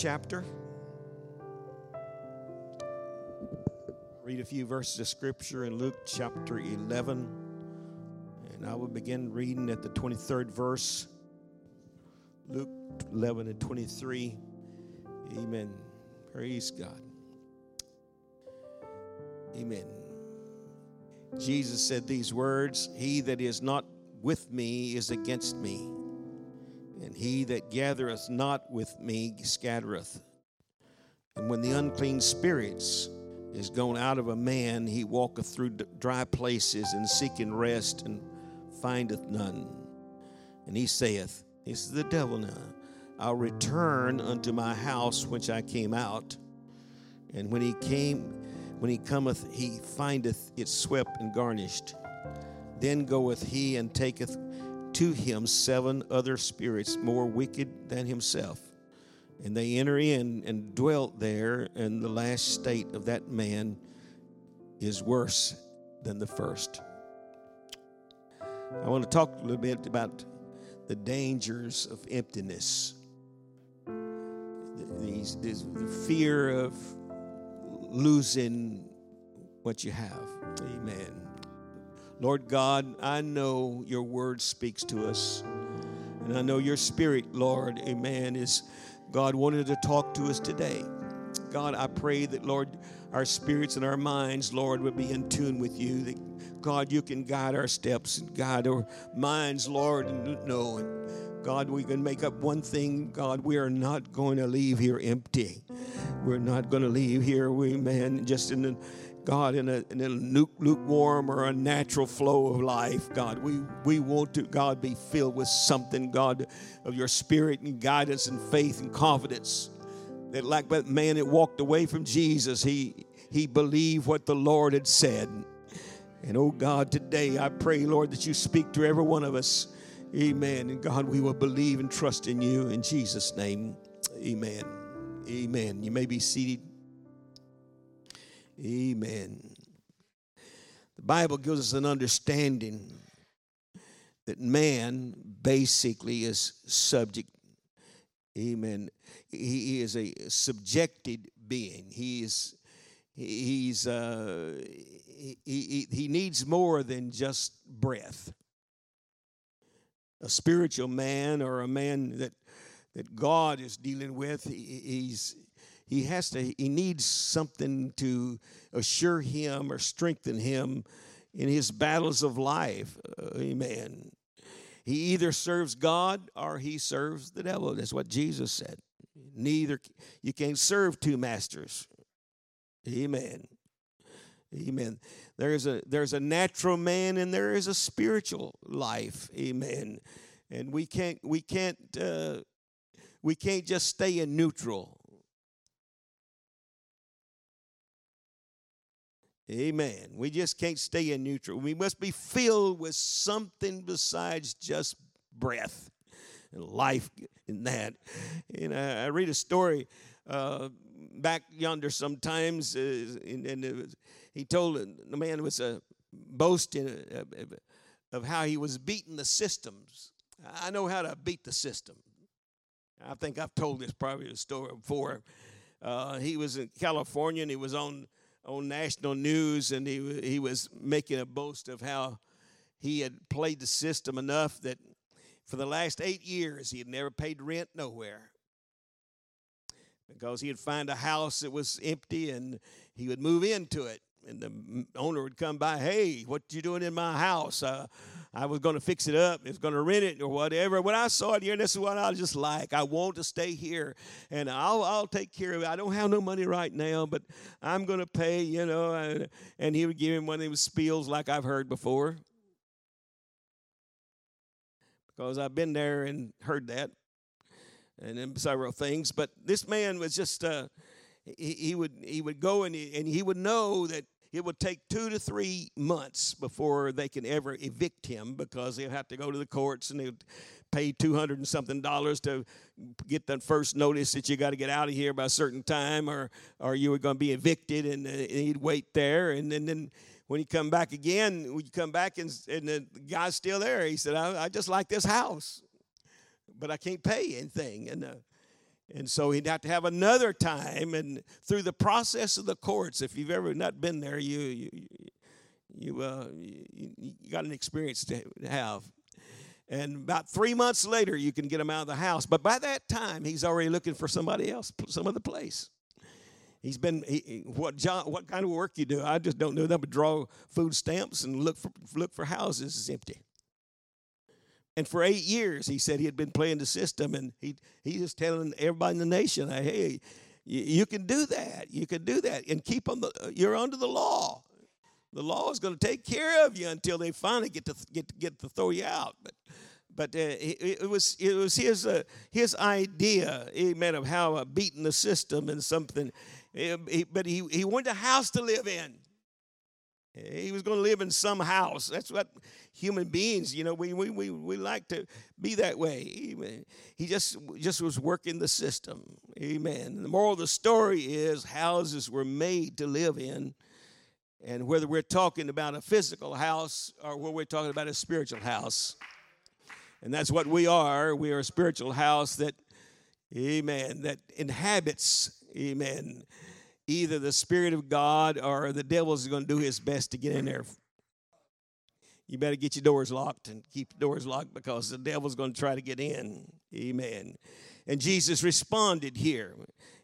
chapter. Read a few verses of scripture in Luke chapter 11. And I will begin reading at the 23rd verse. Luke 11 and 23. Amen. Praise God. Amen. Jesus said these words He that is not with me is against me and he that gathereth not with me scattereth. And when the unclean spirits is gone out of a man, he walketh through dry places and seeking rest and findeth none. And he saith, This is the devil now. I'll return unto my house which I came out. And when he came, when he cometh, he findeth it swept and garnished. Then goeth he and taketh to him seven other spirits more wicked than himself. And they enter in and dwelt there, and the last state of that man is worse than the first. I want to talk a little bit about the dangers of emptiness. These, this, the fear of losing what you have. Amen. Lord God, I know your word speaks to us. And I know your spirit, Lord, amen, is God wanted to talk to us today. God, I pray that, Lord, our spirits and our minds, Lord, would be in tune with you. That, God, you can guide our steps and guide our minds, Lord, and know. And God, we can make up one thing. God, we are not going to leave here empty. We're not going to leave here, we man, just in the God, in a, in a lukewarm or a natural flow of life, God. We, we want to, God, be filled with something, God, of your spirit and guidance and faith and confidence. That, like that man that walked away from Jesus, he, he believed what the Lord had said. And oh God, today I pray, Lord, that you speak to every one of us. Amen. And God, we will believe and trust in you in Jesus' name. Amen. Amen. You may be seated. Amen. The Bible gives us an understanding that man basically is subject. Amen. He is a subjected being. He is he's uh, he, he, he needs more than just breath. A spiritual man or a man that that God is dealing with, he, he's he has to he needs something to assure him or strengthen him in his battles of life. Uh, amen. He either serves god or he serves the devil. That's what jesus said. Neither you can't serve two masters. Amen. Amen. There's a there's a natural man and there is a spiritual life. Amen. And we can't we can't uh, we can't just stay in neutral Amen. We just can't stay in neutral. We must be filled with something besides just breath and life in that. And I, I read a story uh, back yonder sometimes, uh, and, and was, he told the man was uh, boasting uh, of how he was beating the systems. I know how to beat the system. I think I've told this probably a story before. Uh, he was in California and he was on on national news, and he he was making a boast of how he had played the system enough that for the last eight years he had never paid rent nowhere. Because he'd find a house that was empty and he would move into it and the owner would come by hey what you doing in my house? Uh, I was going to fix it up, was going to rent it or whatever. When I saw it here, this is what I was just like. I want to stay here, and I'll I'll take care of it. I don't have no money right now, but I'm going to pay, you know. And, and he would give him one of those spiels like I've heard before, because I've been there and heard that, and then several things. But this man was just. Uh, he, he would he would go and he, and he would know that it would take two to three months before they can ever evict him because they'll have to go to the courts and they'll pay 200 and something dollars to get the first notice that you got to get out of here by a certain time or, or you were going to be evicted and, uh, and he'd wait there. And then, then when he come back again, when you come back and, and the guy's still there, he said, I, I just like this house, but I can't pay anything. And, uh, And so he'd have to have another time, and through the process of the courts, if you've ever not been there, you you you, uh, you, you got an experience to have. And about three months later, you can get him out of the house. But by that time, he's already looking for somebody else, some other place. He's been he, what John, what kind of work you do? I just don't know that, but draw food stamps and look for look for houses is empty. And for eight years, he said he had been playing the system, and he he was telling everybody in the nation, "Hey, you, you can do that. You can do that, and keep on the. You're under the law. The law is going to take care of you until they finally get to get to, get to throw you out." But but uh, it, was it was his uh, his idea, amen, of how uh, beating the system and something. But he he wanted a house to live in. He was going to live in some house. That's what human beings, you know, we, we, we, we like to be that way. He just, just was working the system. Amen. The moral of the story is houses were made to live in. And whether we're talking about a physical house or whether we're talking about a spiritual house. And that's what we are. We are a spiritual house that, amen, that inhabits, amen, either the Spirit of God or the devil is going to do his best to get in there. You better get your doors locked and keep the doors locked because the devil's going to try to get in. Amen. And Jesus responded here.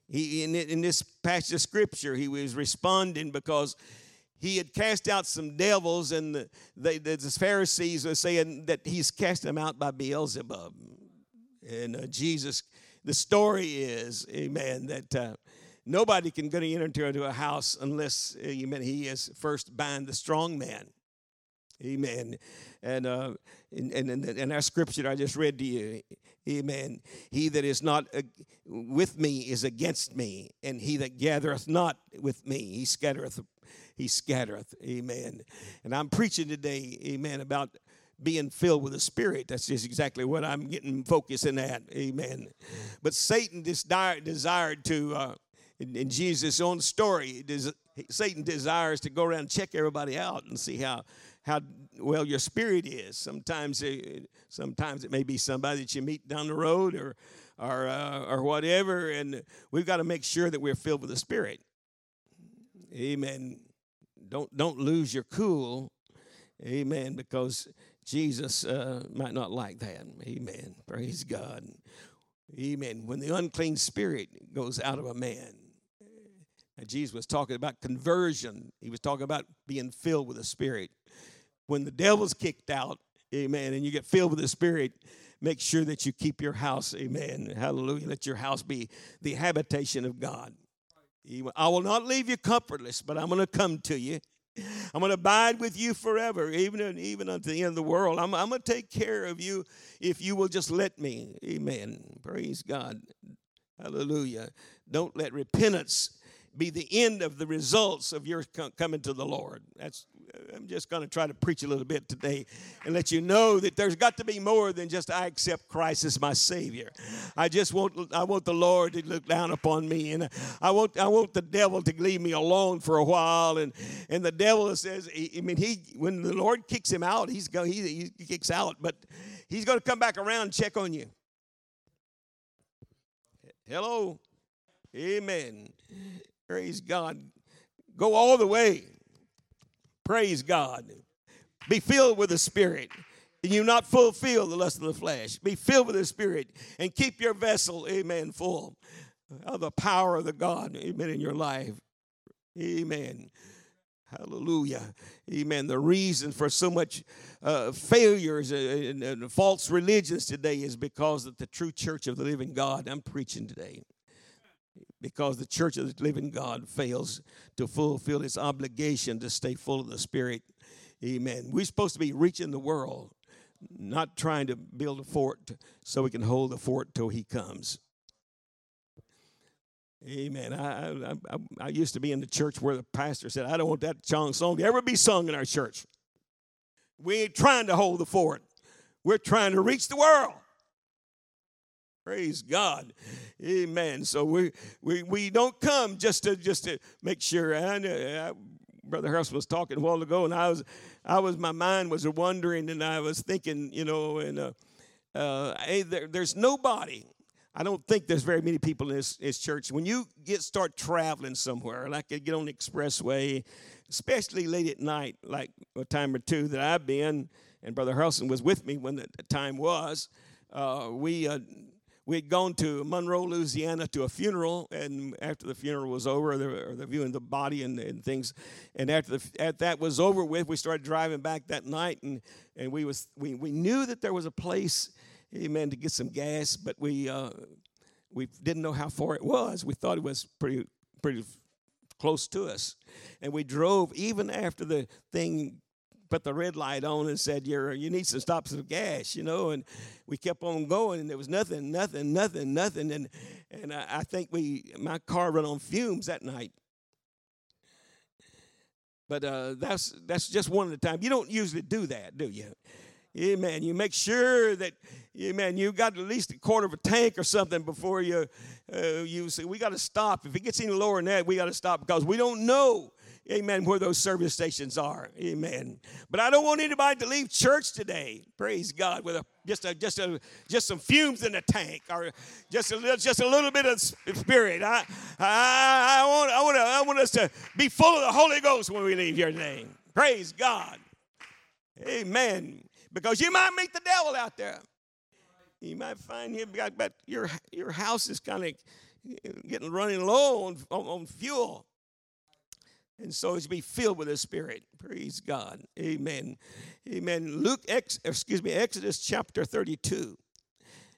He, in, in this passage of scripture, he was responding because he had cast out some devils, and the, the, the Pharisees were saying that he's cast them out by Beelzebub. And uh, Jesus, the story is, amen, that uh, Nobody can go enter into a house unless, amen, he is first bind the strong man. Amen. And, uh, and, and, and our scripture I just read to you, amen. He that is not with me is against me, and he that gathereth not with me, he scattereth, he scattereth. Amen. And I'm preaching today, amen, about being filled with the Spirit. That's just exactly what I'm getting focusing at. Amen. But Satan desired to uh, in, in Jesus' own story, Satan desires to go around and check everybody out and see how how well your spirit is. Sometimes, it, sometimes it may be somebody that you meet down the road or or uh, or whatever, and we've got to make sure that we're filled with the Spirit. Amen. Don't don't lose your cool. Amen. Because Jesus uh, might not like that. Amen. Praise God. Amen. When the unclean spirit goes out of a man, and Jesus was talking about conversion. He was talking about being filled with the Spirit. When the devil's kicked out, amen, and you get filled with the Spirit, make sure that you keep your house, amen. Hallelujah. Let your house be the habitation of God. I will not leave you comfortless, but I'm going to come to you. I'm going to abide with you forever, even, even unto the end of the world. I'm, I'm going to take care of you if you will just let me. Amen. Praise God. Hallelujah. Don't let repentance be the end of the results of your coming to the Lord. That's I'm just going to try to preach a little bit today and let you know that there's got to be more than just I accept Christ as my Savior. I just want I want the Lord to look down upon me, and I want I want the devil to leave me alone for a while. And and the devil says, I mean, he when the Lord kicks him out, he's go he, he kicks out, but he's going to come back around and check on you. Hello, Amen. Praise God. Go all the way. Praise God. Be filled with the Spirit. And you not fulfill the lust of the flesh. Be filled with the Spirit and keep your vessel, amen, full of the power of the God, amen, in your life. Amen. Hallelujah. Amen. The reason for so much uh, failures and, and false religions today is because of the true church of the living God. I'm preaching today because the church of the living God fails to fulfill its obligation to stay full of the Spirit. Amen. We're supposed to be reaching the world, not trying to build a fort so we can hold the fort till He comes. Amen. I, I, I, used to be in the church where the pastor said, I don't want that song to ever be sung in our church. We ain't trying to hold the fort, we're trying to reach the world. Praise God. Amen. So we we we don't come just to just to make sure. And uh, Brother Harris was talking a while ago, and I was I was my mind was wondering, and I was thinking, you know, and uh, uh, hey, there, there's nobody. I don't think there's very many people in this, this church. When you get start traveling somewhere, like get on the expressway, especially late at night, like a time or two that I've been, and Brother Harrelson was with me when the time was. Uh, we uh, we had gone to Monroe, Louisiana, to a funeral, and after the funeral was over, the, or the viewing the body and, and things, and after the, after that was over with, we started driving back that night, and and we was we we knew that there was a place amen, to get some gas, but we uh, we didn't know how far it was. We thought it was pretty pretty close to us, and we drove even after the thing put the red light on and said, "You're you need some stops of gas," you know. And we kept on going, and there was nothing, nothing, nothing, nothing. And and I, I think we my car ran on fumes that night. But uh, that's that's just one of the times. You don't usually do that, do you? Amen. You make sure that, amen, you got at least a quarter of a tank or something before you, uh, you say, we got to stop. If it gets any lower than that, we got to stop because we don't know, amen, where those service stations are. Amen. But I don't want anybody to leave church today, praise God, with a, just, a, just, a, just some fumes in the tank or just a, just a little bit of spirit. I, I, I, want, I, want, I want us to be full of the Holy Ghost when we leave here today. Praise God. Amen because you might meet the devil out there. You might find him, but your, your house is kind of getting running low on, on, on fuel. And so it's be filled with the Spirit. Praise God. Amen. Amen. Luke, Ex, excuse me, Exodus chapter 32.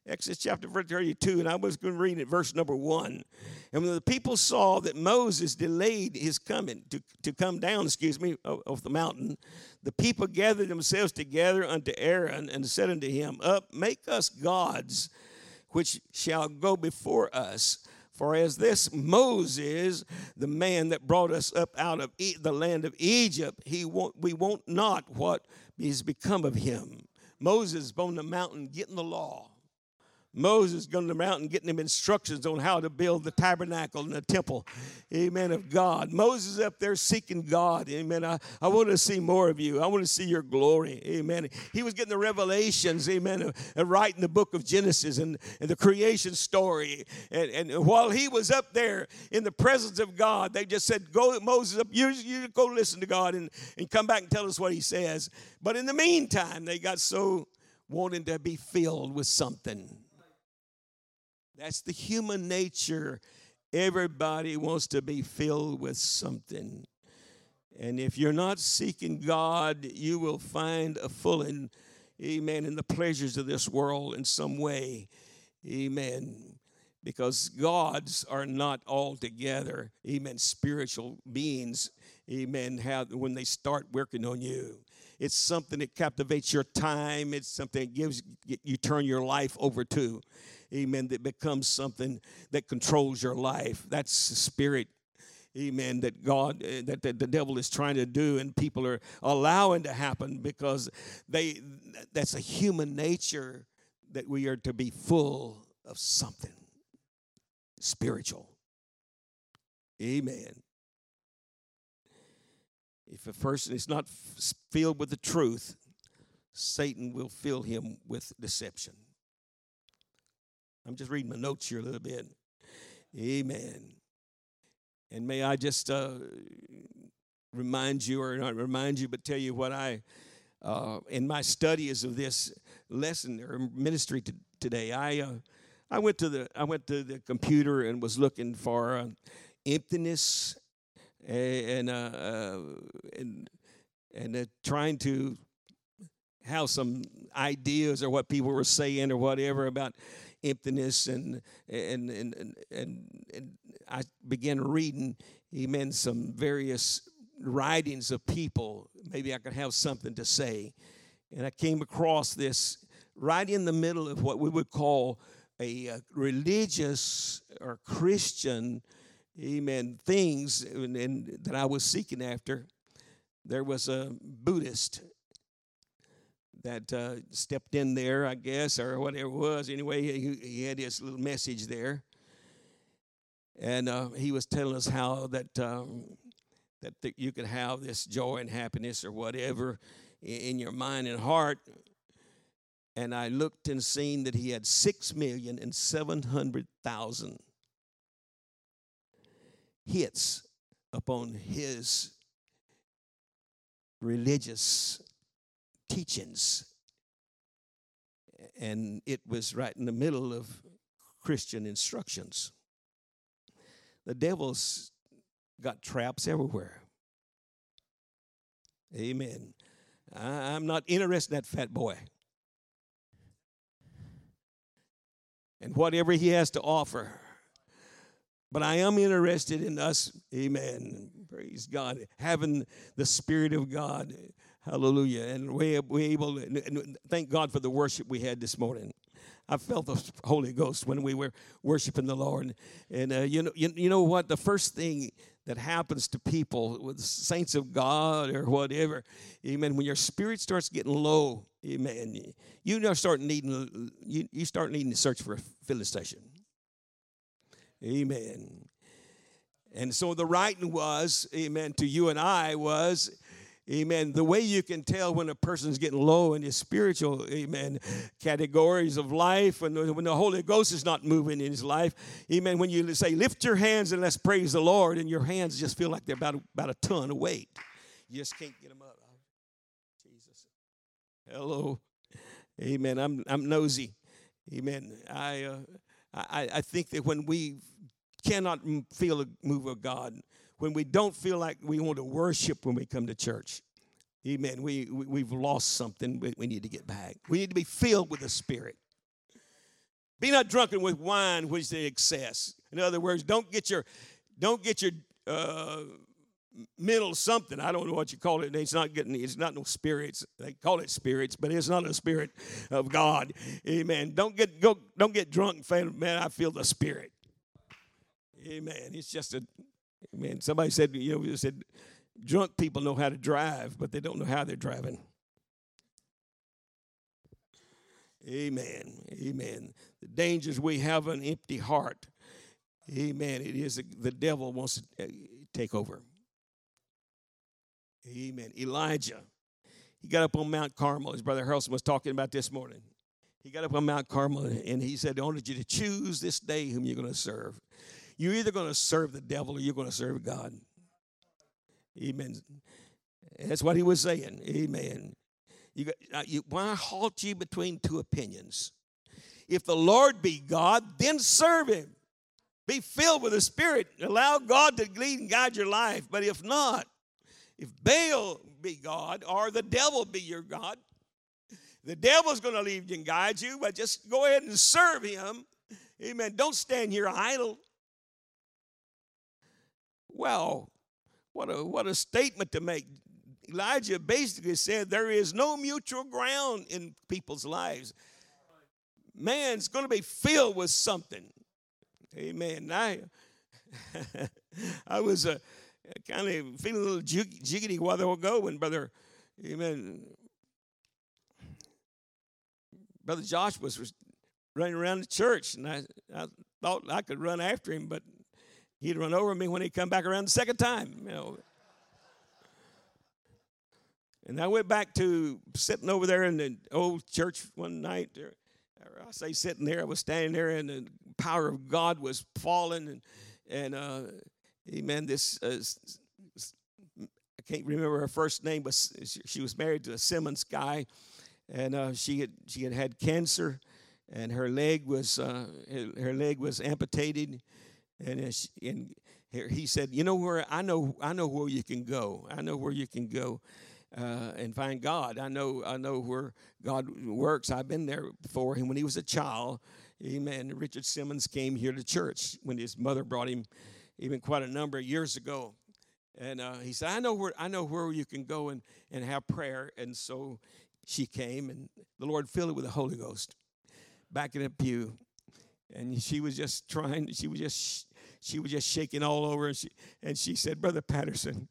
Exodus chapter 32, and I was going to read it, verse number one. And when the people saw that Moses delayed his coming to, to come down, excuse me, off the mountain, the people gathered themselves together unto Aaron and said unto him, Up, make us gods which shall go before us. For as this Moses, the man that brought us up out of e- the land of Egypt, he won't, we won't not what is become of him. Moses on the mountain getting the law Moses going to the mountain getting him instructions on how to build the tabernacle and the temple, amen, of God. Moses up there seeking God, amen. I, I want to see more of you. I want to see your glory, amen. He was getting the revelations, amen, and writing the book of Genesis and, and the creation story. And, and while he was up there in the presence of God, they just said, Go, Moses, up, you, you go listen to God and, and come back and tell us what he says. But in the meantime, they got so wanting to be filled with something. That's the human nature. Everybody wants to be filled with something. And if you're not seeking God, you will find a fulling, amen, in the pleasures of this world in some way. Amen. Because gods are not altogether, amen, spiritual beings, amen, how, when they start working on you. It's something that captivates your time. It's something that gives you turn your life over to amen, that becomes something that controls your life. That's the spirit amen that god eh, that, that the devil is trying to do and people are allowing to happen because they that's a human nature that we are to be full of something spiritual. Amen. If a person is not filled with the truth satan will fill him with deception I'm just reading my notes here a little bit. Amen. And may I just uh, remind you, or not remind you, but tell you what I, uh, in my studies of this lesson or ministry to, today, I, uh, I went to the I went to the computer and was looking for uh, emptiness and uh, uh, and and trying to have some ideas or what people were saying or whatever about emptiness and and and and, and, I began reading, amen, some various writings of people. Maybe I could have something to say. And I came across this right in the middle of what we would call a, a religious or Christian, amen, things and, and, that I was seeking after. There was a Buddhist that uh, stepped in there, I guess, or whatever it was. Anyway, he, he had his little message there, and uh, he was telling us how that um, that th- you could have this joy and happiness or whatever in, in your mind and heart. and I looked and seen that he had six million and seven hundred thousand hits upon his religious teachings. And it was right in the middle of Christian instructions. The devil's got traps everywhere. Amen. I, am not interested in that fat boy. And whatever he has to offer. But I am interested in us, amen, praise God, having the Spirit of God, hallelujah. And we're able, to, thank God for the worship we had this morning. I felt the Holy Ghost when we were worshiping the Lord. And uh, you know, you, you know what? The first thing that happens to people with saints of God or whatever, amen. When your spirit starts getting low, amen, you now start needing you, you start needing to search for a filling station. Amen. And so the writing was, amen, to you and I was Amen. The way you can tell when a person's getting low in his spiritual, amen, categories of life, the, when the Holy Ghost is not moving in his life, amen. When you say, lift your hands and let's praise the Lord, and your hands just feel like they're about, about a ton of weight. You just can't get them up. Jesus. Hello. Amen. I'm, I'm nosy. Amen. I, uh, I, I think that when we cannot feel a move of God, when we don't feel like we want to worship when we come to church. Amen. We, we, have lost something. We, we need to get back. We need to be filled with the Spirit. Be not drunken with wine, which is the excess. In other words, don't get your, don't get your uh, mental something. I don't know what you call it. It's not getting. It's not no spirits. They call it spirits, but it's not a spirit of God. Amen. Don't get go. Don't get drunk. Man, I feel the Spirit. Amen. It's just a Amen. Somebody said, you know, said, drunk people know how to drive, but they don't know how they're driving. Amen. Amen. The dangers we have an empty heart. Amen. It is the devil wants to uh, take over. Amen. Elijah, he got up on Mount Carmel. His brother Harrelson was talking about this morning. He got up on Mount Carmel and he said, I wanted you to choose this day whom you're going to serve. You're either going to serve the devil or you're going to serve God. Amen. That's what he was saying. Amen. You, got, you, why halt ye between two opinions? If the Lord be God, then serve him. Be filled with the Spirit. Allow God to lead and guide your life. But if not, if Baal be God or the devil be your God, the devil's going to lead you and guide you, but just go ahead and serve him. Amen. Don't stand here idle. Well, what a, what a statement to make. Elijah basically said there is no mutual ground in people's lives. Man's going to be filled with something. Amen. I, I was uh, kind of feeling a little jig- jiggity while ago when Brother, Amen, Brother Josh was running around the church, and I, I thought I could run after him, but He'd run over me when he come back around the second time. You know. And I went back to sitting over there in the old church one night. I say sitting there, I was standing there, and the power of God was falling, and and uh, amen. This uh, I can't remember her first name, but she was married to a Simmons guy, and uh, she had she had had cancer, and her leg was uh, her leg was amputated, and, and he said, "You know where I know I know where you can go. I know where you can go." Uh, and find God. I know I know where God works. I've been there before And when he was a child. Amen. Richard Simmons came here to church when his mother brought him, even quite a number of years ago. And uh, he said, "I know where I know where you can go and and have prayer." And so she came, and the Lord filled her with the Holy Ghost, back in the pew, and she was just trying. She was just she was just shaking all over. And she, and she said, Brother Patterson,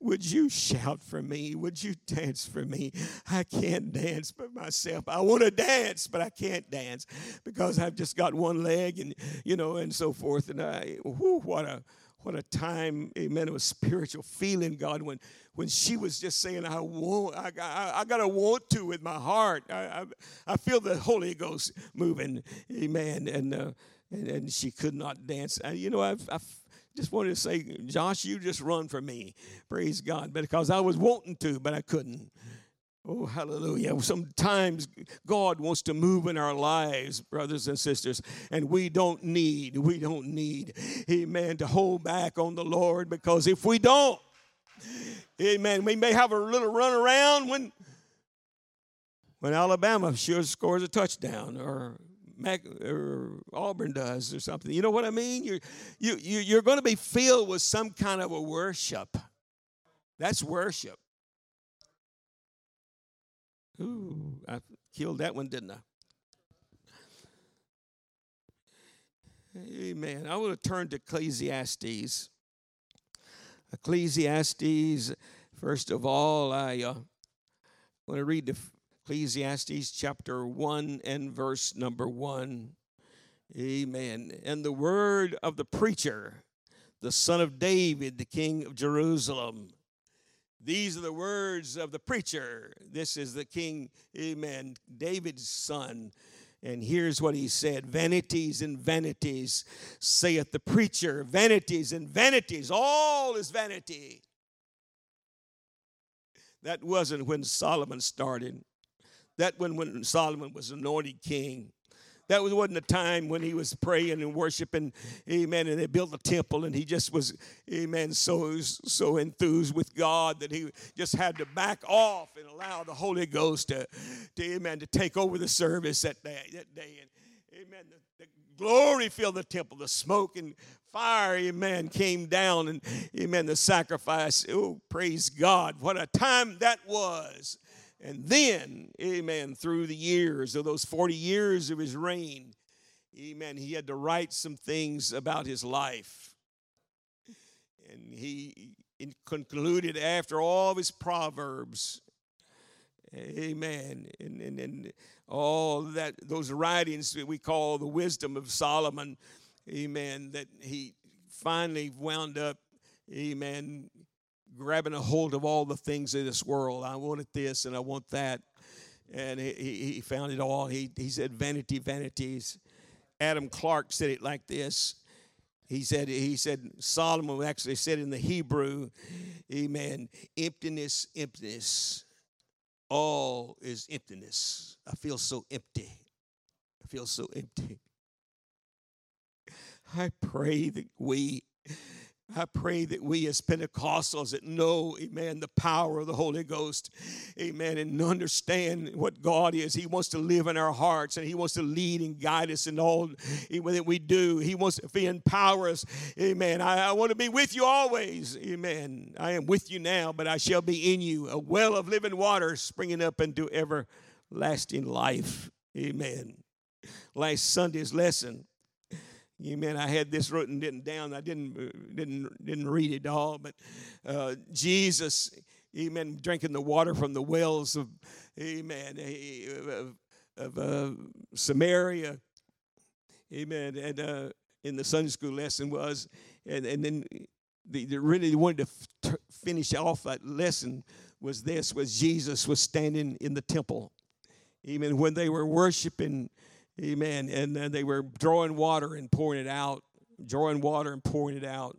would you shout for me? Would you dance for me? I can't dance for myself. I want to dance, but I can't dance because I've just got one leg and, you know, and so forth. And I, whew, what a, what a time, amen, of a spiritual feeling, God, when when she was just saying, I want, I, I, I got to want to with my heart. I, I, I, feel the Holy Ghost moving, amen. And, uh, and, and, she could not dance. And, you know, I've, I've just wanted to say, Josh, you just run for me. Praise God. Because I was wanting to, but I couldn't. Oh, hallelujah. Sometimes God wants to move in our lives, brothers and sisters, and we don't need, we don't need, amen, to hold back on the Lord because if we don't, amen, we may have a little run around when when Alabama sure scores a touchdown or, Mac, or Auburn does or something. You know what I mean? You're, you, you, you're going to be filled with some kind of a worship. That's worship. Ooh, I killed that one, didn't I? Amen. I want to turn to Ecclesiastes. Ecclesiastes, first of all, I uh, want to read the Ecclesiastes chapter 1 and verse number 1. Amen. And the word of the preacher, the son of David, the king of Jerusalem, these are the words of the preacher. This is the king, amen, David's son. And here's what he said Vanities and vanities, saith the preacher. Vanities and vanities, all is vanity. That wasn't when Solomon started. That when, when Solomon was anointed king. That was, wasn't a time when he was praying and worshiping, amen, and they built a temple and he just was, amen, so, so enthused with God that he just had to back off and allow the Holy Ghost to, to amen, to take over the service that day. That day. And, amen, the, the glory filled the temple, the smoke and fire, amen, came down and, amen, the sacrifice. Oh, praise God. What a time that was. And then, amen, through the years of those 40 years of his reign, amen, he had to write some things about his life. And he concluded after all of his proverbs, amen, and, and, and all that, those writings that we call the wisdom of Solomon, amen, that he finally wound up, amen, grabbing a hold of all the things of this world. I wanted this and I want that. And he, he found it all. He, he said, vanity, vanities. Adam Clarke said it like this. He said, he said, Solomon actually said in the Hebrew, Amen, emptiness, emptiness. All is emptiness. I feel so empty. I feel so empty. I pray that we I pray that we as Pentecostals that know, amen, the power of the Holy Ghost, amen, and understand what God is. He wants to live in our hearts and He wants to lead and guide us in all that we do. He wants to empower us, amen. I, I want to be with you always, amen. I am with you now, but I shall be in you, a well of living water springing up into everlasting life, amen. Last Sunday's lesson Amen. I had this written down. I didn't uh, didn't didn't read it all, but uh, Jesus, Amen, drinking the water from the wells of, Amen, of, of uh, Samaria, Amen. And uh, in the Sunday school lesson was, and and then the, the really wanted to finish off that lesson was this: was Jesus was standing in the temple, Amen. When they were worshiping Amen. And then they were drawing water and pouring it out, drawing water and pouring it out.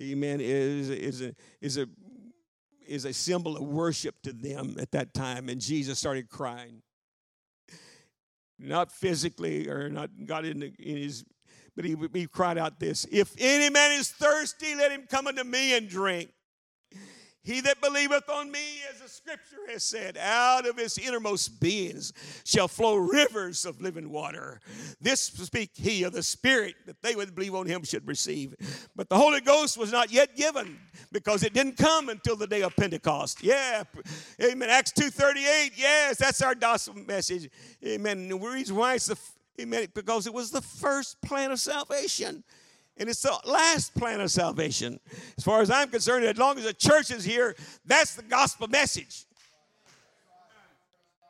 Amen. Is is a is a is a symbol of worship to them at that time. And Jesus started crying. Not physically or not got in, the, in his, but he, he cried out this If any man is thirsty, let him come unto me and drink. He that believeth on me, as the scripture has said, out of his innermost beings shall flow rivers of living water. This speak he of the Spirit that they would believe on him should receive. But the Holy Ghost was not yet given because it didn't come until the day of Pentecost. Yeah, amen. Acts 2.38, yes, that's our gospel message. Amen. The reason why it's the, amen, because it was the first plan of salvation. And it's the last plan of salvation. As far as I'm concerned, as long as the church is here, that's the gospel message.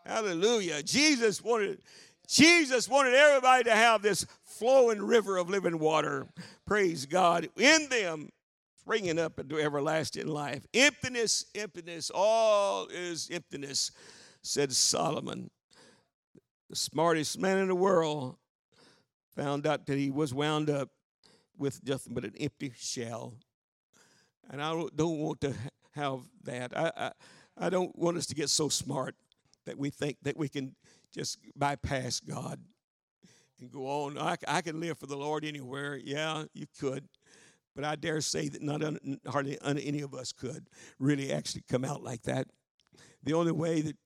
Hallelujah. Jesus wanted Jesus wanted everybody to have this flowing river of living water. Praise God. In them, springing up into everlasting life. Emptiness, emptiness, all is emptiness, said Solomon. The smartest man in the world found out that he was wound up with nothing but an empty shell. And I don't want to have that. I, I, I don't want us to get so smart that we think that we can just bypass God and go on. I, I can live for the Lord anywhere. Yeah, you could. But I dare say that not un, hardly any of us could really actually come out like that. The only way that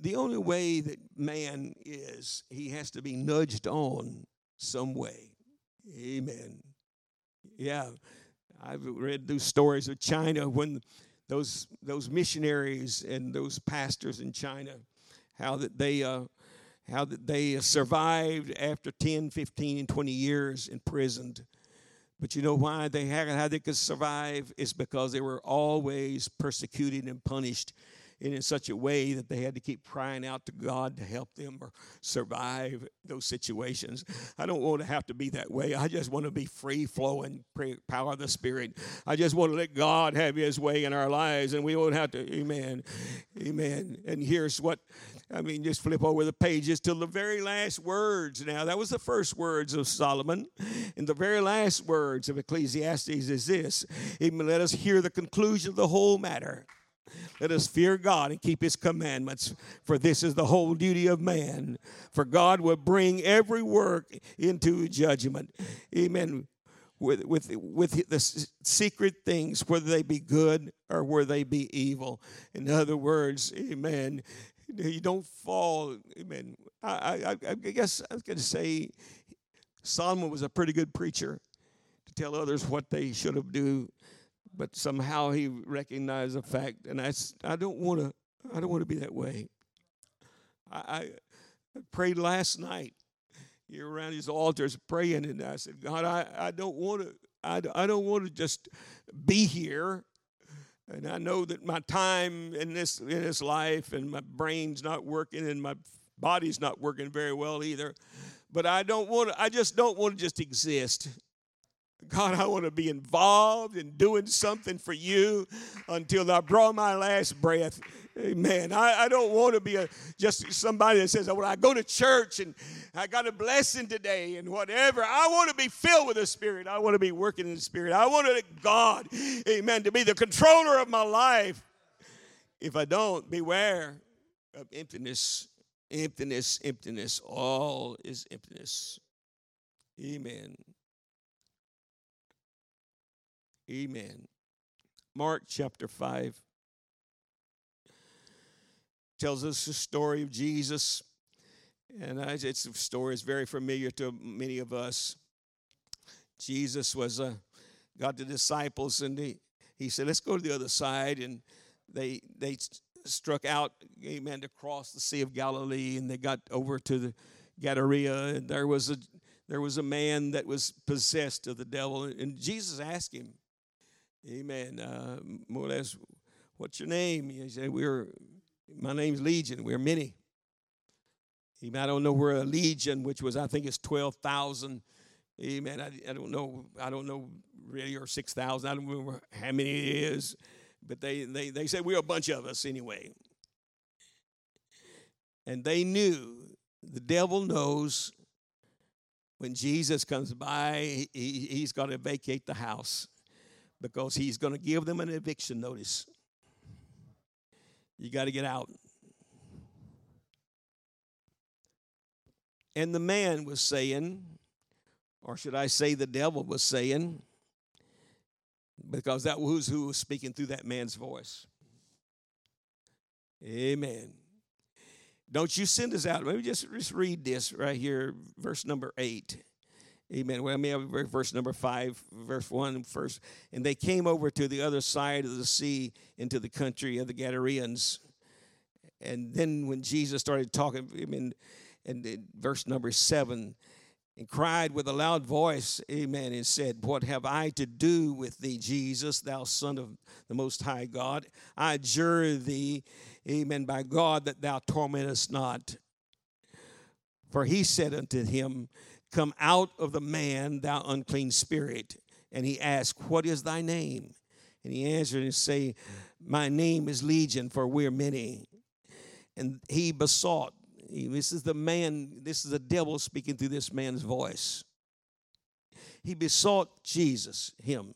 the only way that man is, he has to be nudged on some way. Amen. Yeah, I've read those stories of China when those those missionaries and those pastors in China, how that they uh, how that they survived after 10, 15, 20 years imprisoned. But you know why they had how they could survive is because they were always persecuted and punished in such a way that they had to keep crying out to God to help them or survive those situations. I don't want to have to be that way. I just want to be free flowing, power of the Spirit. I just want to let God have His way in our lives, and we won't have to. Amen. Amen. And here's what I mean, just flip over the pages to the very last words. Now, that was the first words of Solomon. And the very last words of Ecclesiastes is this Even let us hear the conclusion of the whole matter. Let us fear God and keep his commandments, for this is the whole duty of man. For God will bring every work into judgment. Amen. With, with, with the secret things, whether they be good or whether they be evil. In other words, amen. You don't fall. Amen. I, I, I guess I was going to say Solomon was a pretty good preacher to tell others what they should have do but somehow he recognized the fact, and I, I don't want to, I don't want to be that way. I, I prayed last night. You're around these altars praying, and I said, God, I, I don't want to, I, I don't want to just be here. And I know that my time in this in this life and my brain's not working and my body's not working very well either. But I don't want to, I just don't want to just exist. God, I want to be involved in doing something for you until I draw my last breath. Amen. I, I don't want to be a, just somebody that says, well, I go to church and I got a blessing today and whatever. I want to be filled with the Spirit. I want to be working in the Spirit. I want God, amen, to be the controller of my life. If I don't, beware of emptiness, emptiness, emptiness. All is emptiness. Amen. Amen. Mark chapter 5 tells us the story of Jesus. And it's a story that's very familiar to many of us. Jesus was uh, got the disciples and he, he said, Let's go to the other side. And they they struck out, amen, to cross the Sea of Galilee, and they got over to the Gadara, and there was a there was a man that was possessed of the devil. And Jesus asked him, Amen. Uh, more or less, what's your name? He said, We're, my name's Legion. We're many. Amen. I don't know where a legion, which was, I think it's 12,000. Amen. I, I don't know. I don't know really, or 6,000. I don't remember how many it is. But they, they, they said we're a bunch of us anyway. And they knew, the devil knows when Jesus comes by, he, he's got to vacate the house because he's going to give them an eviction notice. You got to get out. And the man was saying, or should I say, the devil was saying, because that was who was speaking through that man's voice. Amen. Don't you send us out. Let me just, just read this right here, verse number eight. Amen. Well, I mean, verse number five, verse one, first. And they came over to the other side of the sea into the country of the Gadareans. And then when Jesus started talking, I mean, and verse number seven, and cried with a loud voice, Amen, and said, What have I to do with thee, Jesus, thou Son of the Most High God? I adjure thee, Amen, by God, that thou torment us not. For he said unto him, Come out of the man, thou unclean spirit. And he asked, What is thy name? And he answered and say, My name is Legion, for we're many. And he besought. This is the man, this is the devil speaking through this man's voice. He besought Jesus, him,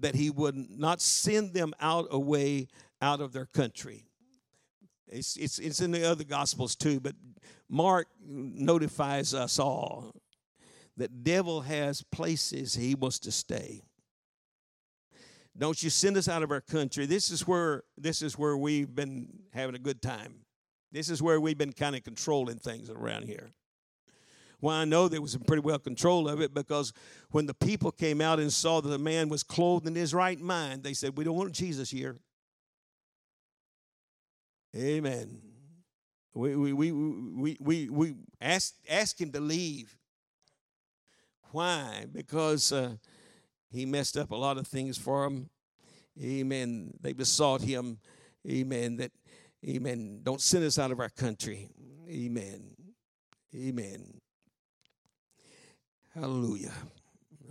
that he would not send them out away out of their country. It's, it's, it's in the other gospels too, but Mark notifies us all that devil has places he wants to stay. Don't you send us out of our country. This is where this is where we've been having a good time. This is where we've been kind of controlling things around here. Well, I know there was some pretty well control of it because when the people came out and saw that the man was clothed in his right mind, they said, We don't want Jesus here. Amen. We, we, we, we, we, we asked, asked him to leave. Why? Because uh, he messed up a lot of things for them. Amen. They besought him. Amen. That, amen. Don't send us out of our country. Amen. Amen. Hallelujah.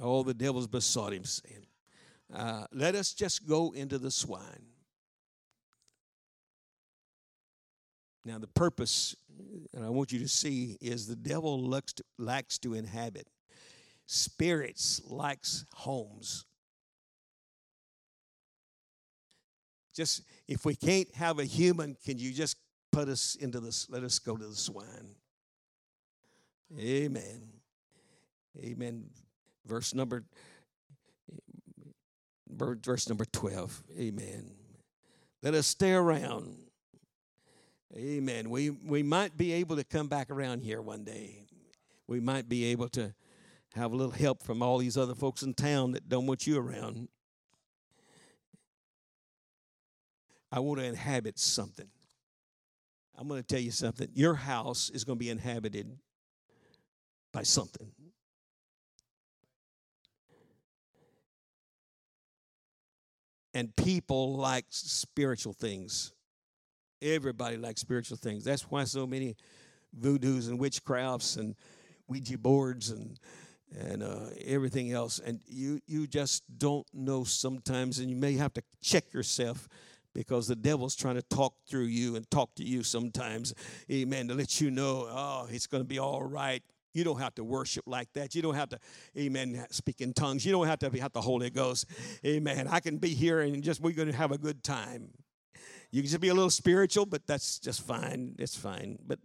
All the devils besought him, saying, uh, Let us just go into the swine. Now, the purpose, and I want you to see, is the devil lacks to, likes to inhabit. Spirits likes homes. Just if we can't have a human, can you just put us into this? Let us go to the swine. Amen. Amen. Verse number verse number 12. Amen. Let us stay around Amen. We, we might be able to come back around here one day. We might be able to have a little help from all these other folks in town that don't want you around. I want to inhabit something. I'm going to tell you something. Your house is going to be inhabited by something. And people like spiritual things. Everybody likes spiritual things. That's why so many voodoos and witchcrafts and Ouija boards and and uh, everything else. And you you just don't know sometimes, and you may have to check yourself because the devil's trying to talk through you and talk to you sometimes, amen, to let you know, oh, it's going to be all right. You don't have to worship like that. You don't have to, amen, speak in tongues. You don't have to have the Holy Ghost. Amen. I can be here and just we're going to have a good time. You can just be a little spiritual, but that's just fine. It's fine. But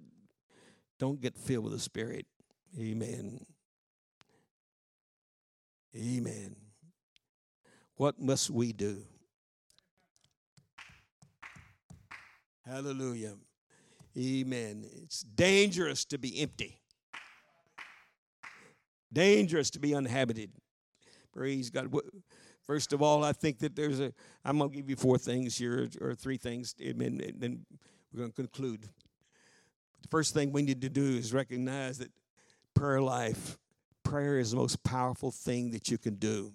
don't get filled with the Spirit. Amen. Amen. What must we do? Hallelujah. Amen. It's dangerous to be empty, dangerous to be uninhabited. Praise God. First of all, I think that there's a, I'm going to give you four things here, or three things, and then we're going to conclude. The first thing we need to do is recognize that prayer life, prayer is the most powerful thing that you can do.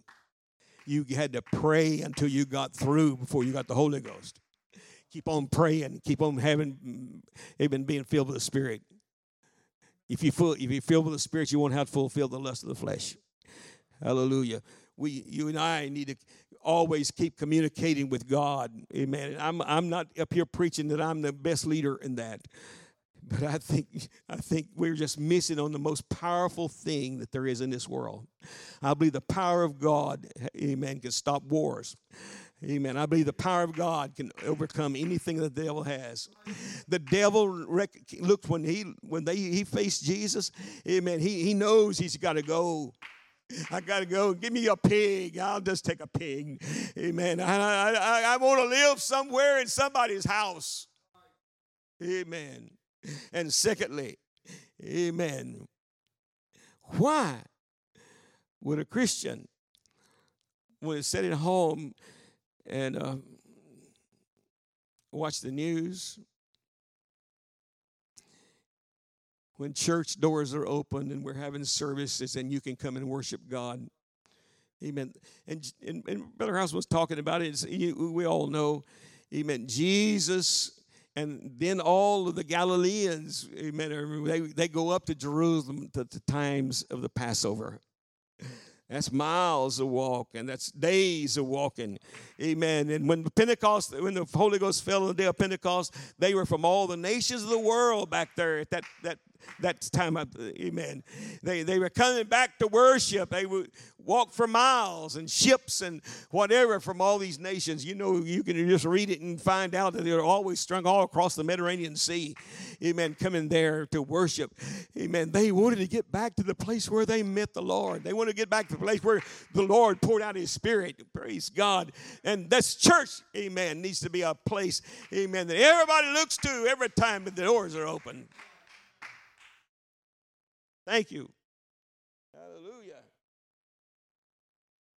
You had to pray until you got through before you got the Holy Ghost. Keep on praying, keep on having, mm, even being filled with the Spirit. If you, full, if you filled with the Spirit, you won't have to fulfill the lust of the flesh. Hallelujah we, you and I need to always keep communicating with God. Amen. I'm, I'm not up here preaching that I'm the best leader in that. But I think I think we're just missing on the most powerful thing that there is in this world. I believe the power of God, amen, can stop wars. Amen. I believe the power of God can overcome anything the devil has. The devil looked when he when they he faced Jesus. Amen. He he knows he's got to go. I got to go. Give me a pig. I'll just take a pig. Amen. I, I, I want to live somewhere in somebody's house. Amen. And secondly, amen. Why would a Christian, when sitting home and uh, watch the news, when church doors are open and we're having services and you can come and worship God. Amen. And, and, and Brother House was talking about it. we all know, amen, Jesus and then all of the Galileans, amen, they, they go up to Jerusalem to the times of the Passover. That's miles of walk, and that's days of walking. Amen. And when Pentecost, when the Holy Ghost fell on the day of Pentecost, they were from all the nations of the world back there at that that that time of amen. They, they were coming back to worship. They would walk for miles and ships and whatever from all these nations. You know you can just read it and find out that they're always strung all across the mediterranean sea amen coming there to worship. Amen. They wanted to get back to the place where they met the lord. They wanted to get back to the place where the lord poured out his spirit. Praise god. And this church amen needs to be a place amen that everybody looks to every time the doors are open Thank you. Hallelujah.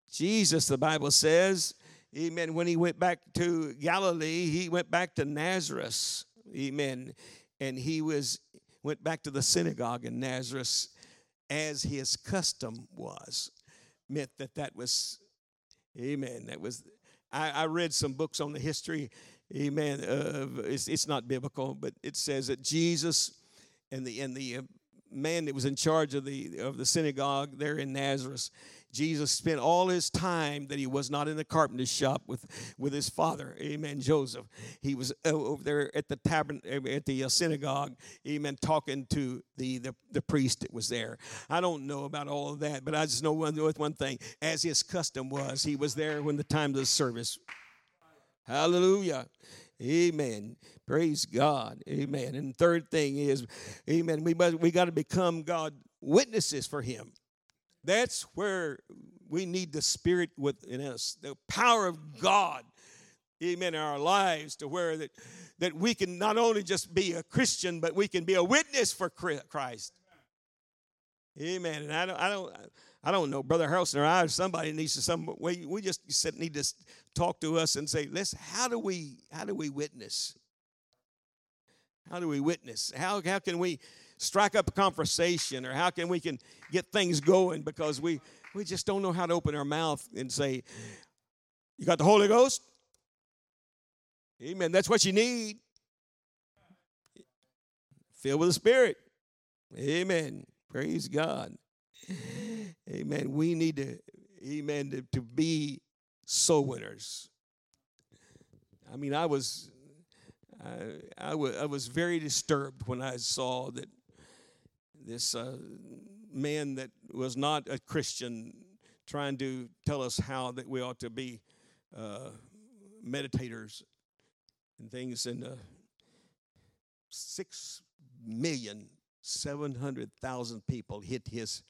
Jesus, the Bible says, amen, when he went back to Galilee, he went back to Nazareth. Amen. And he was went back to the synagogue in Nazareth as his custom was. Meant that that was, amen. That was, I, I read some books on the history, amen. Of, it's, it's not biblical, but it says that Jesus and the and the uh, man that was in charge of the of the synagogue there in Nazareth. Jesus spent all his time that he was not in the carpenter's shop with, with his father, amen, Joseph. He was uh, over there at the tabern uh, at the uh, synagogue, amen, talking to the, the, the priest that was there. I don't know about all of that, but I just know one, with one thing. As his custom was, he was there when the time of the service. Hallelujah. Amen. Praise God. Amen. And third thing is, amen, we, must, we got to become God witnesses for Him. That's where we need the Spirit within us, the power of God, amen, in our lives to where that, that we can not only just be a Christian, but we can be a witness for Christ. Amen. And I don't, I don't, I don't know, Brother Harrelson or I, or somebody needs to some way. We just need to talk to us and say, let's. How do we? How do we witness? How do we witness? How how can we strike up a conversation, or how can we can get things going? Because we we just don't know how to open our mouth and say, "You got the Holy Ghost." Amen. That's what you need. Filled with the Spirit. Amen. Praise God. Amen. We need to, amen, to, to be soul winners. I mean, I was, I, was, I was very disturbed when I saw that this uh, man that was not a Christian trying to tell us how that we ought to be uh, meditators and things, and uh, six million seven hundred thousand people hit his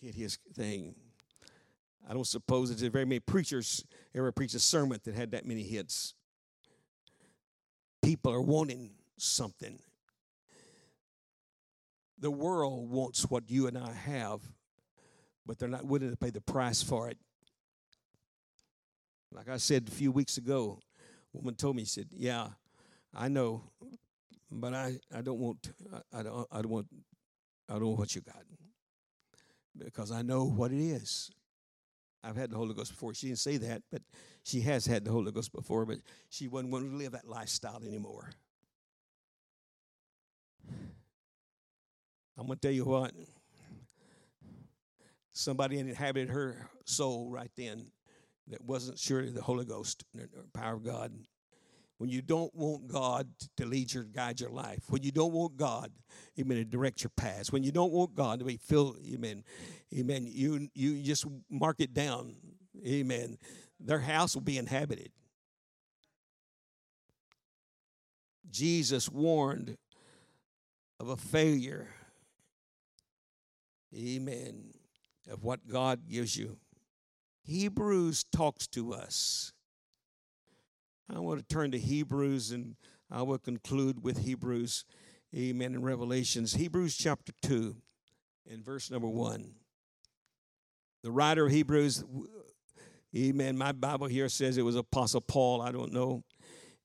hit his thing. I don't suppose there's very many preachers ever preached a sermon that had that many hits. People are wanting something. The world wants what you and I have, but they're not willing to pay the price for it. Like I said a few weeks ago, a woman told me, she said, Yeah, I know, but I, I don't want I, I don't I don't want I don't want what you got because I know what it is. I've had the Holy Ghost before. She didn't say that, but she has had the Holy Ghost before, but she wasn't wanting to live that lifestyle anymore. I'm going to tell you what. Somebody inhabited her soul right then that wasn't surely the Holy Ghost the power of God when you don't want God to lead your guide your life, when you don't want God, amen, to direct your paths, when you don't want God to be filled, amen, amen, you you just mark it down, amen. Their house will be inhabited. Jesus warned of a failure, amen, of what God gives you. Hebrews talks to us I want to turn to Hebrews and I will conclude with Hebrews, amen, in Revelations. Hebrews chapter 2 and verse number 1. The writer of Hebrews, amen, my Bible here says it was Apostle Paul. I don't know,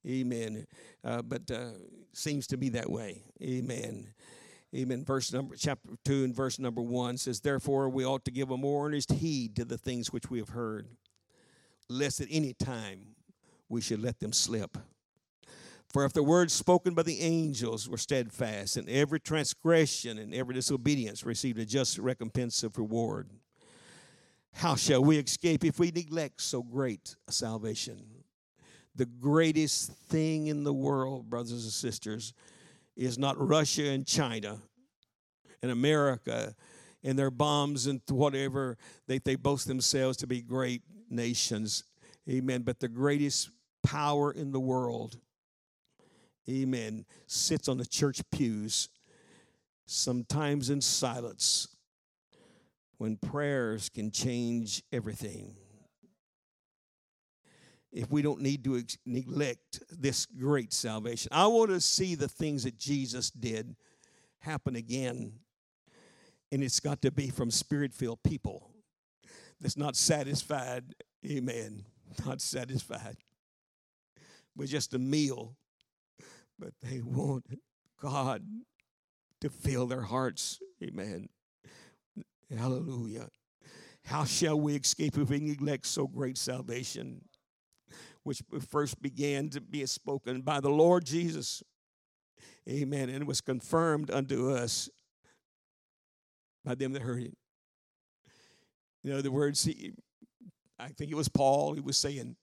amen, uh, but uh, seems to be that way, amen. Amen. Verse number chapter two and verse number one says, Therefore we ought to give a more earnest heed to the things which we have heard, lest at any time we should let them slip. For if the words spoken by the angels were steadfast, and every transgression and every disobedience received a just recompense of reward, how shall we escape if we neglect so great a salvation? The greatest thing in the world, brothers and sisters, is not Russia and China and America and their bombs and whatever they, they boast themselves to be great nations. Amen. But the greatest power in the world, amen, sits on the church pews, sometimes in silence, when prayers can change everything. If we don't need to ex- neglect this great salvation, I want to see the things that Jesus did happen again. And it's got to be from spirit filled people that's not satisfied. Amen. Not satisfied with just a meal, but they want God to fill their hearts. Amen. Hallelujah. How shall we escape if we neglect so great salvation, which first began to be spoken by the Lord Jesus? Amen. And it was confirmed unto us by them that heard it. In other words, he, I think it was Paul, he was saying,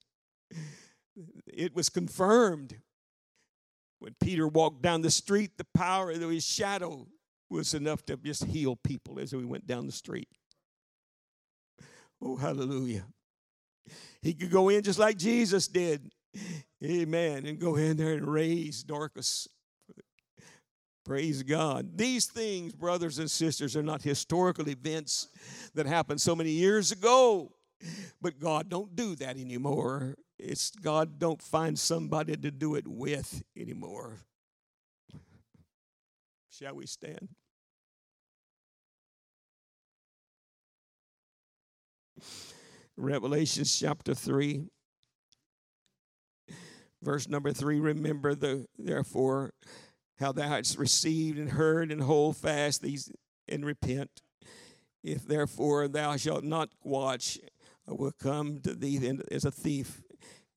it was confirmed when Peter walked down the street, the power of his shadow was enough to just heal people as we went down the street. Oh, hallelujah. He could go in just like Jesus did. Amen. And go in there and raise Dorcas. Praise God. These things, brothers and sisters, are not historical events that happened so many years ago. But God don't do that anymore. It's God don't find somebody to do it with anymore. Shall we stand? Revelation chapter 3, verse number 3 Remember the therefore how thou hast received and heard and hold fast these and repent. If therefore thou shalt not watch, I will come to thee as a thief,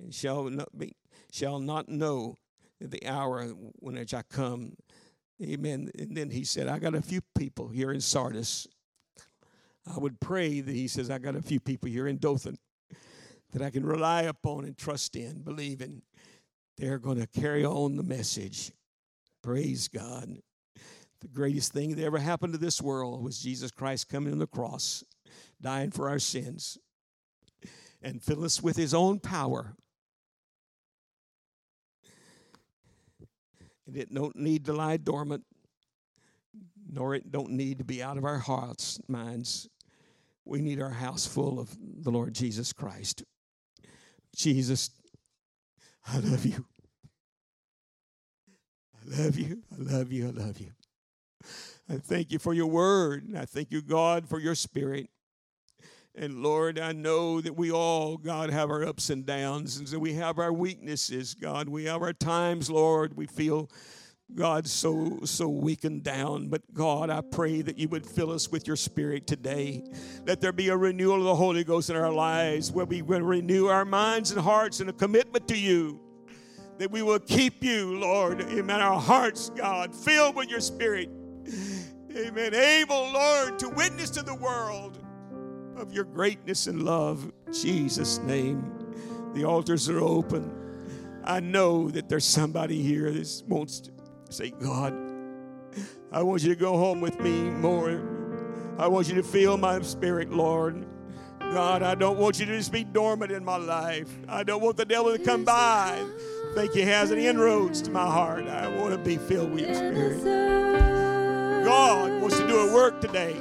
shall not be shall not know the hour when which I come. Amen. And then he said, I got a few people here in Sardis. I would pray that he says, I got a few people here in Dothan that I can rely upon and trust in, believe in. They're going to carry on the message. Praise God. The greatest thing that ever happened to this world was Jesus Christ coming on the cross, dying for our sins, and fill us with his own power. It don't need to lie dormant, nor it don't need to be out of our hearts, minds. We need our house full of the Lord Jesus Christ. Jesus, I love you. I love you. I love you. I love you. I thank you for your word. I thank you, God, for your spirit. And Lord, I know that we all, God, have our ups and downs, and so we have our weaknesses, God. We have our times, Lord, we feel, God, so so weakened down. But God, I pray that you would fill us with your spirit today. Let there be a renewal of the Holy Ghost in our lives, where we will renew our minds and hearts in a commitment to you. That we will keep you, Lord, amen, our hearts, God, filled with your spirit. Amen. Able, Lord, to witness to the world of your greatness and love. Jesus' name. The altars are open. I know that there's somebody here that wants to say, God, I want you to go home with me more. I want you to feel my spirit, Lord. God, I don't want you to just be dormant in my life. I don't want the devil to come by think he has any inroads to my heart. I want to be filled with your spirit. God wants to do a work today.